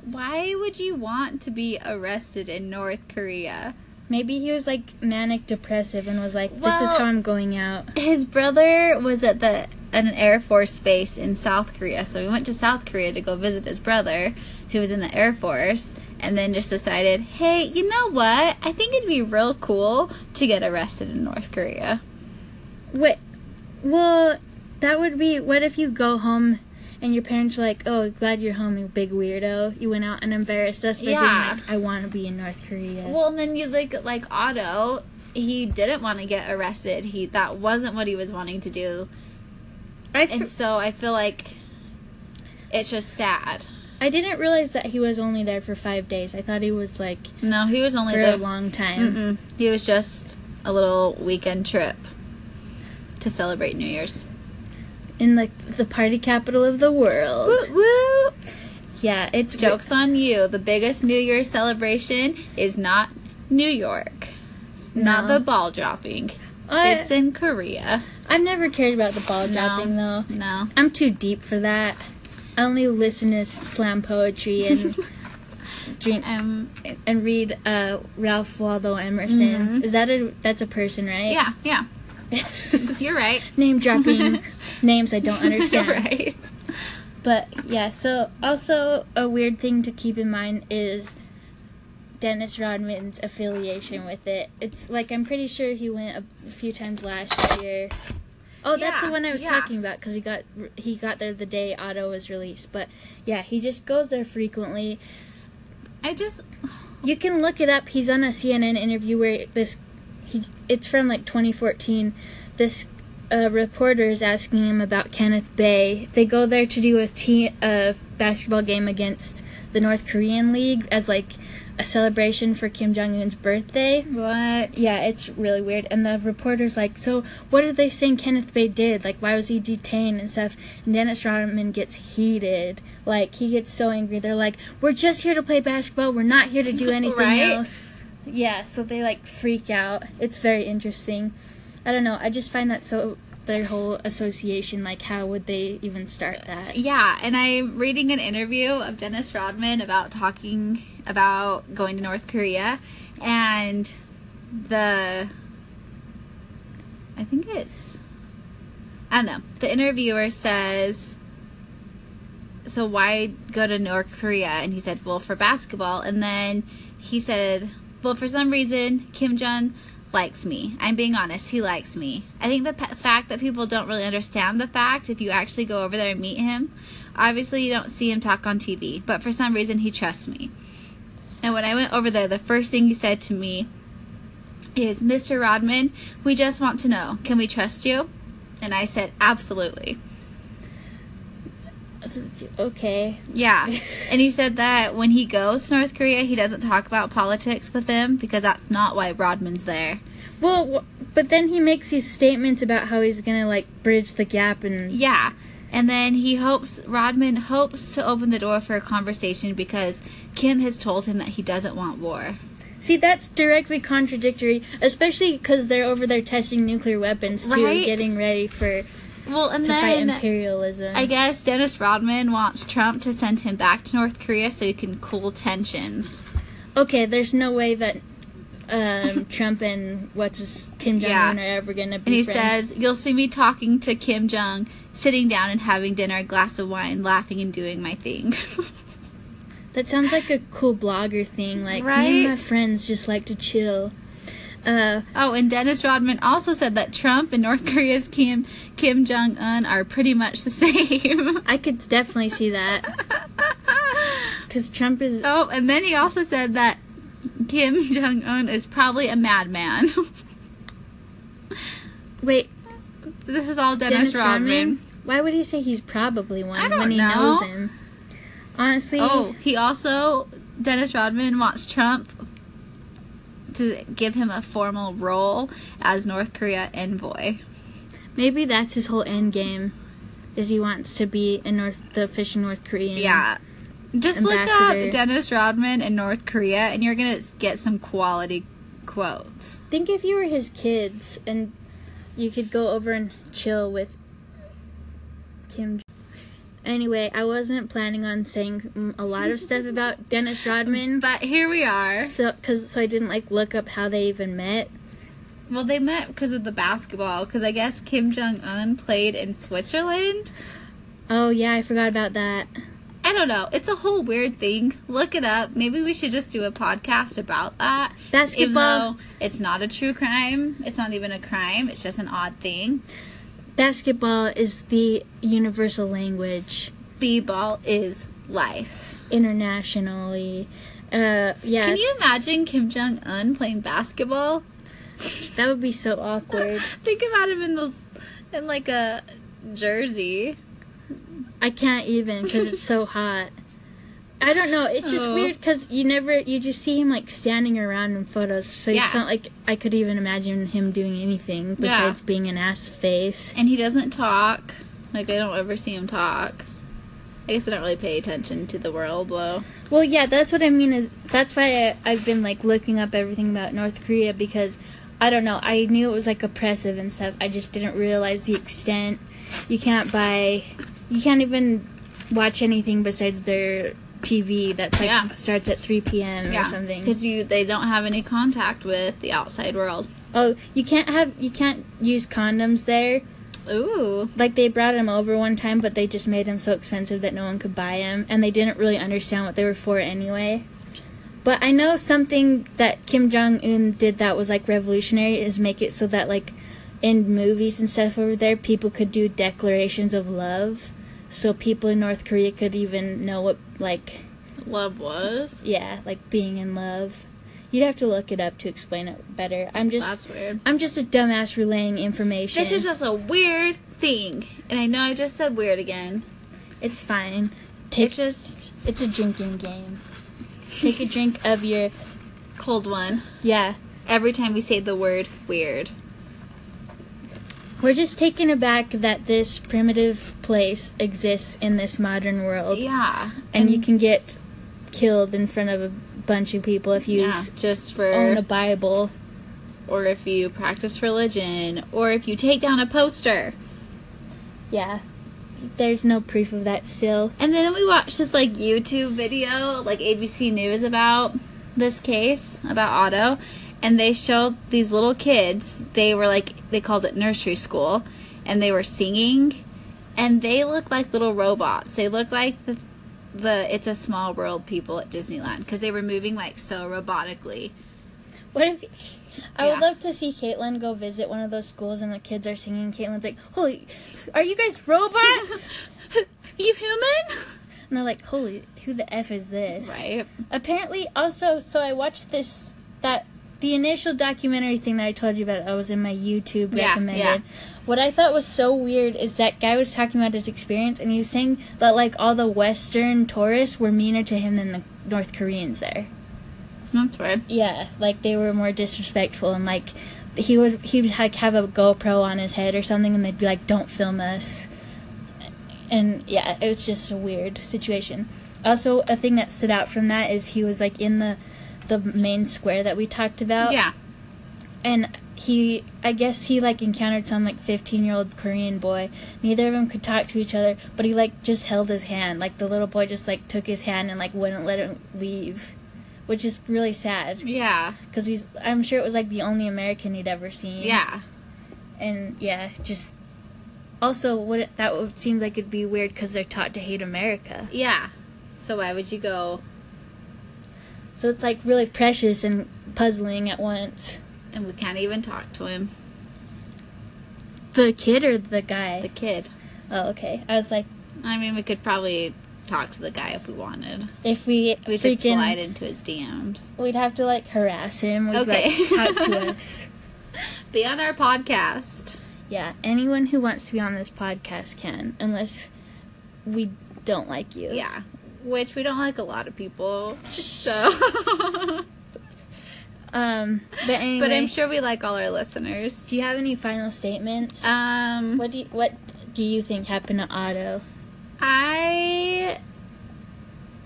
Why would you want to be arrested in North Korea? Maybe he was like manic depressive and was like, "This is how I'm going out." His brother was at the at an Air Force base in South Korea, so he went to South Korea to go visit his brother, who was in the Air Force, and then just decided, hey, you know what? I think it'd be real cool to get arrested in North Korea. Wait, well, that would be. What if you go home and your parents are like, "Oh, glad you're home, you big weirdo. You went out and embarrassed us by Yeah. being like, I want to be in North Korea." Well, and then you like like Otto, he didn't want to get arrested. He that wasn't what he was wanting to do. I, and so I feel like it's just sad. I didn't realize that he was only there for five days. I thought he was like No, he was only for there. a long time. Mm-mm. He was just a little weekend trip to celebrate New Year's. In like the party capital of the world. Woo woo! Yeah, it's Jokes on you. The biggest New Year's celebration is not New York. Not the ball dropping. I, it's in Korea. I've never cared about the ball No. dropping though. No. I'm too deep for that. I only listen to slam poetry and <laughs> drink Um. and read uh, Ralph Waldo Emerson. Mhm. Is that a that's a person, right? Yeah. Yeah. <laughs> You're right. Name dropping <laughs> names I don't understand. <laughs> right. But yeah, so also a weird thing to keep in mind is Dennis Rodman's affiliation with it. It's like I'm pretty sure he went a, few times last year. Oh, that's Yeah, the one I was yeah. talking about because he got he got there the day Otto was released. But yeah, he just goes there frequently. I just. You can look it up. He's on a CNN interview where this he it's from like 2014. This uh, reporter is asking him about Kenneth Bae. They go there to do a basketball game against the North Korean League as like a celebration for Kim Jong Un's birthday. What? Yeah, it's really weird. And the reporter's like, "So, what did they saying Kenneth Bae did? Like, why was he detained and stuff?" And Dennis Rodman gets heated. Like, he gets so angry. They're like, "We're just here to play basketball. We're not here to do <laughs> anything Right? else." Yeah, so they like freak out. It's very interesting. I don't know. I just find that so their whole association. Like, how would they even start that? Yeah, and I'm reading an interview of Dennis Rodman about talking about going to North Korea, and the I think it's I don't know. The interviewer says, "So why go to North Korea?" And he said, "Well, for basketball." And then he said, "Well, for some reason, Kim Jong." likes me. I'm being honest, he likes me. I think the fact that people don't really understand the fact if you actually go over there and meet him, obviously you don't see him talk on TV, but for some reason he trusts me. And when I went over there, the first thing he said to me is, "Mr. Rodman, we just want to know, can we trust you?" And I said, "Absolutely." Okay. Yeah. <laughs> and he said that when he goes to North Korea, he doesn't talk about politics with them because that's not why Rodman's there. Well, but then he makes these statements about how he's gonna like bridge the gap and Yeah. And then he hopes, Rodman hopes to open the door for a conversation because Kim has told him that he doesn't want war. See, that's directly contradictory, especially because they're over there testing nuclear weapons too, Right? getting ready for Well, and to fight then imperialism. I guess Dennis Rodman wants Trump to send him back to North Korea so he can cool tensions. okay, there's no way that um, <laughs> Trump and what's his Kim Jong Un Yeah. are ever gonna be And he friends. says, You'll see me talking to Kim Jong, sitting down and having dinner, a glass of wine, laughing and doing my thing. <laughs> that sounds like a cool blogger thing. Like me and my friends just like to chill. Uh, oh, and Dennis Rodman also said that Trump and North Korea's Kim Kim Jong Un are pretty much the <laughs> same. I could definitely see that <laughs> because Trump is. oh, and then he also said that Kim Jong Un is probably a madman. <laughs> Wait, this is all Dennis, Dennis Rodman. Rodman? Why would he say he's probably one when he know. knows him? Honestly, Oh, he also Dennis Rodman wants Trump to give him a formal role as North Korea envoy. maybe that's his whole end game. Is he wants to be a North, the official North Korean? Yeah. Just look up Dennis Rodman in North Korea and you're going to get some quality quotes. Think if you were his kids and you could go over and chill with Kim. Anyway, I wasn't planning on saying a lot of stuff about Dennis Rodman, But here we are. so cause so I didn't like look up how they even met. Well, they met because of the basketball. Because I guess Kim Jong Un played in Switzerland. Oh yeah, I forgot about that. I don't know. It's a whole weird thing. Look it up. Maybe we should just do a podcast about that. Even Basketball. though it's not a true crime, it's not even a crime. It's just an odd thing. Basketball is the universal language B-ball is life. internationally. Uh, yeah, Can you imagine Kim Jong Un playing basketball? that would be so awkward. <laughs> Think about him in those, in like a jersey. I can't even because it's so hot. I don't know. It's just Oh. weird because you never you just see him like standing around in photos. So Yeah. it's not like I could even imagine him doing anything besides being an ass face. And he doesn't talk. Like, I don't ever see him talk. I guess I don't really pay attention to the world, though. Well, yeah, that's what I mean. Is that's why I, I've been like looking up everything about North Korea because I don't know. I knew it was like oppressive and stuff. I just didn't realize the extent. You can't buy. You can't even watch anything besides their TV. That's like Yeah. starts at three p.m. or something. Because you, they don't have any contact with the outside world. Oh, you can't have. You can't use condoms there. Ooh. Like they brought them over one time, but they just made them so expensive that no one could buy them, and they didn't really understand what they were for anyway. But I know something that Kim Jong Un did that was like revolutionary is make it so that like in movies and stuff over there, people could do declarations of love, so people in North Korea could even know what like Love was. yeah like being in love. You'd have to look it up to explain it better. I'm just That's weird. I'm just a dumbass relaying information. This is just a weird thing. And I know I just said weird again. It's fine. Take It's just It's a drinking game. Take a drink of your cold one. yeah. Every time we say the word weird. We're just taken aback that this primitive place exists in this modern world, Yeah. and you can get killed in front of a bunch of people if you yeah, just for own a Bible. or if you practice religion or if you take down a poster. Yeah, there's no proof of that still. And then we watched this like YouTube video, like ABC News about this case about Otto, and they showed these little kids. They were like they called it nursery school, and they were singing, and they look like little robots. They look like the the It's a Small World people at Disneyland because they were moving like so robotically. What if? I would love to see Caitlin go visit one of those schools and the kids are singing. Caitlin's like, "Holy, are you guys robots?" Are <laughs> you human? and they're like, "Holy, who the f is this?" Right. apparently also so i watched this that the initial documentary thing that i told you about i was in my youtube Yeah, recommended yeah. what i thought was so weird is that guy was talking about his experience and he was saying that like all the western tourists were meaner to him than the north koreans there That's weird. yeah like they were more disrespectful and like he would he would like have a GoPro on his head or something, and they'd be like, "Don't film us." And yeah, it was just a weird situation. Also, a thing that stood out from that is he was like in the the main square that we talked about. Yeah. And he, I guess he like encountered some like 15 year old Korean boy. Neither of them could talk to each other, but he like just held his hand. Like the little boy just like took his hand and like wouldn't let him leave, which is really sad Yeah. because he's. I'm sure it was like the only American he'd ever seen. Yeah. And yeah, just. Also, would it, that would seem like it'd be weird because they're taught to hate America. Yeah. So why would you go So it's like really precious and puzzling at once. and we can't even talk to him? The kid or the guy? The kid. oh, okay. I was like, I mean, we could probably talk to the guy if we wanted. if we, We could slide into his DMs. we'd have to like harass him. We'd Okay. like talk to <laughs> us. Be on our podcast. Yeah, anyone who wants to be on this podcast can, unless we don't like you. Yeah. Which we don't like a lot of people. So. <laughs> Um, but anyway, but I'm sure we like all our listeners. do you have any final statements? Um, what do you, what do you think happened to Otto? I.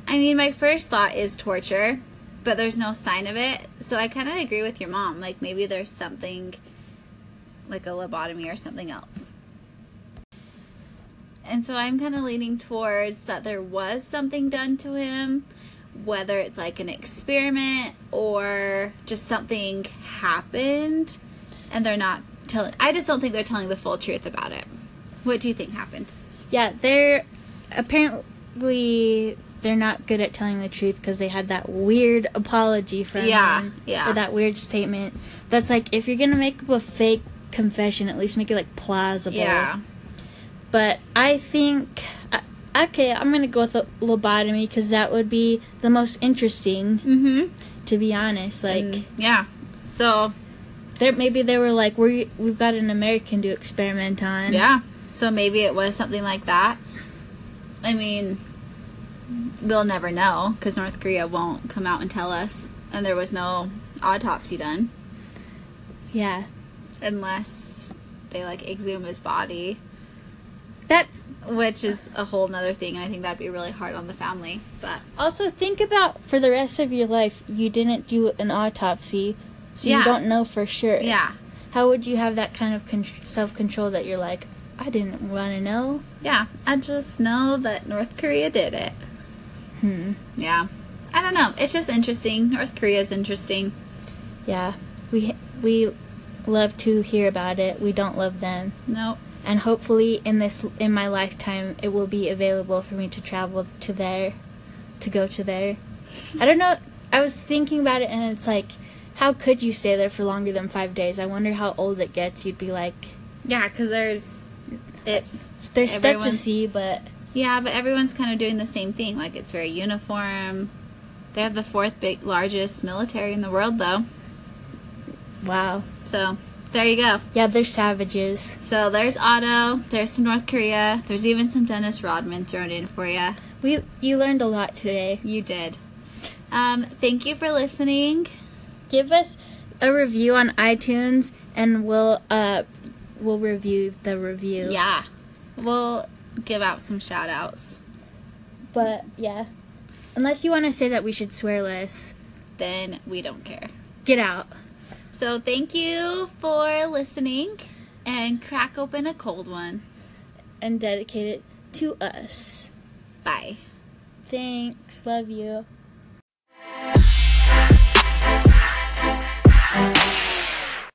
I mean, my first thought is torture, but there's no sign of it. So I kind of agree with your mom. Like maybe there's something, like a lobotomy or something else. And so I'm kind of leaning towards that there was something done to him, whether it's like an experiment or just something happened, and they're not telling. I just don't think they're telling the full truth about it. What do you think happened? Yeah, they're apparently they're not good at telling the truth because they had that weird apology from Yeah, him, yeah. or that weird statement. That's like if you're gonna make up a fake confession, at least make it like plausible. Yeah. But I think okay, I'm gonna go with a lobotomy because that would be the most interesting. Mm-hmm. To be honest, like yeah. So there maybe they were like we we've got an American to experiment on. yeah. So maybe it was something like that. I mean, we'll never know because North Korea won't come out and tell us, and there was no autopsy done Yeah. unless they like exhume his body, That's which is a whole nother thing. And I think that'd be really hard on the family. But also think about for the rest of your life you didn't do an autopsy, so Yeah. you don't know for sure. yeah, How would you have that kind of con- self control that you're like, I didn't want to know? yeah, I just know that North Korea did it. Hmm. Yeah, I don't know. It's just interesting. North Korea is interesting. Yeah. We we love to hear about it. We don't love them. Nope. And hopefully in this in my lifetime it will be available for me to travel to there to go to there i don't know i was thinking about it and it's like how could you stay there for longer than five days i wonder how old it gets you'd be like Yeah, because there's it's there's stuff to see but yeah, but everyone's kind of doing the same thing. Like it's very uniform. They have the fourth big largest military in the world, though. wow So there you go. yeah they're savages So there's Otto. There's some North Korea. There's even some Dennis Rodman thrown in for you. we you learned a lot today You did. Um, thank you for listening. give us a review on itunes and we'll uh we'll review the review Yeah, we'll give out some shout outs. but yeah unless you want to say that we should swear less Then we don't care. get out so thank you for listening and crack open a cold one. And dedicate it to us. Bye. Thanks. Love you.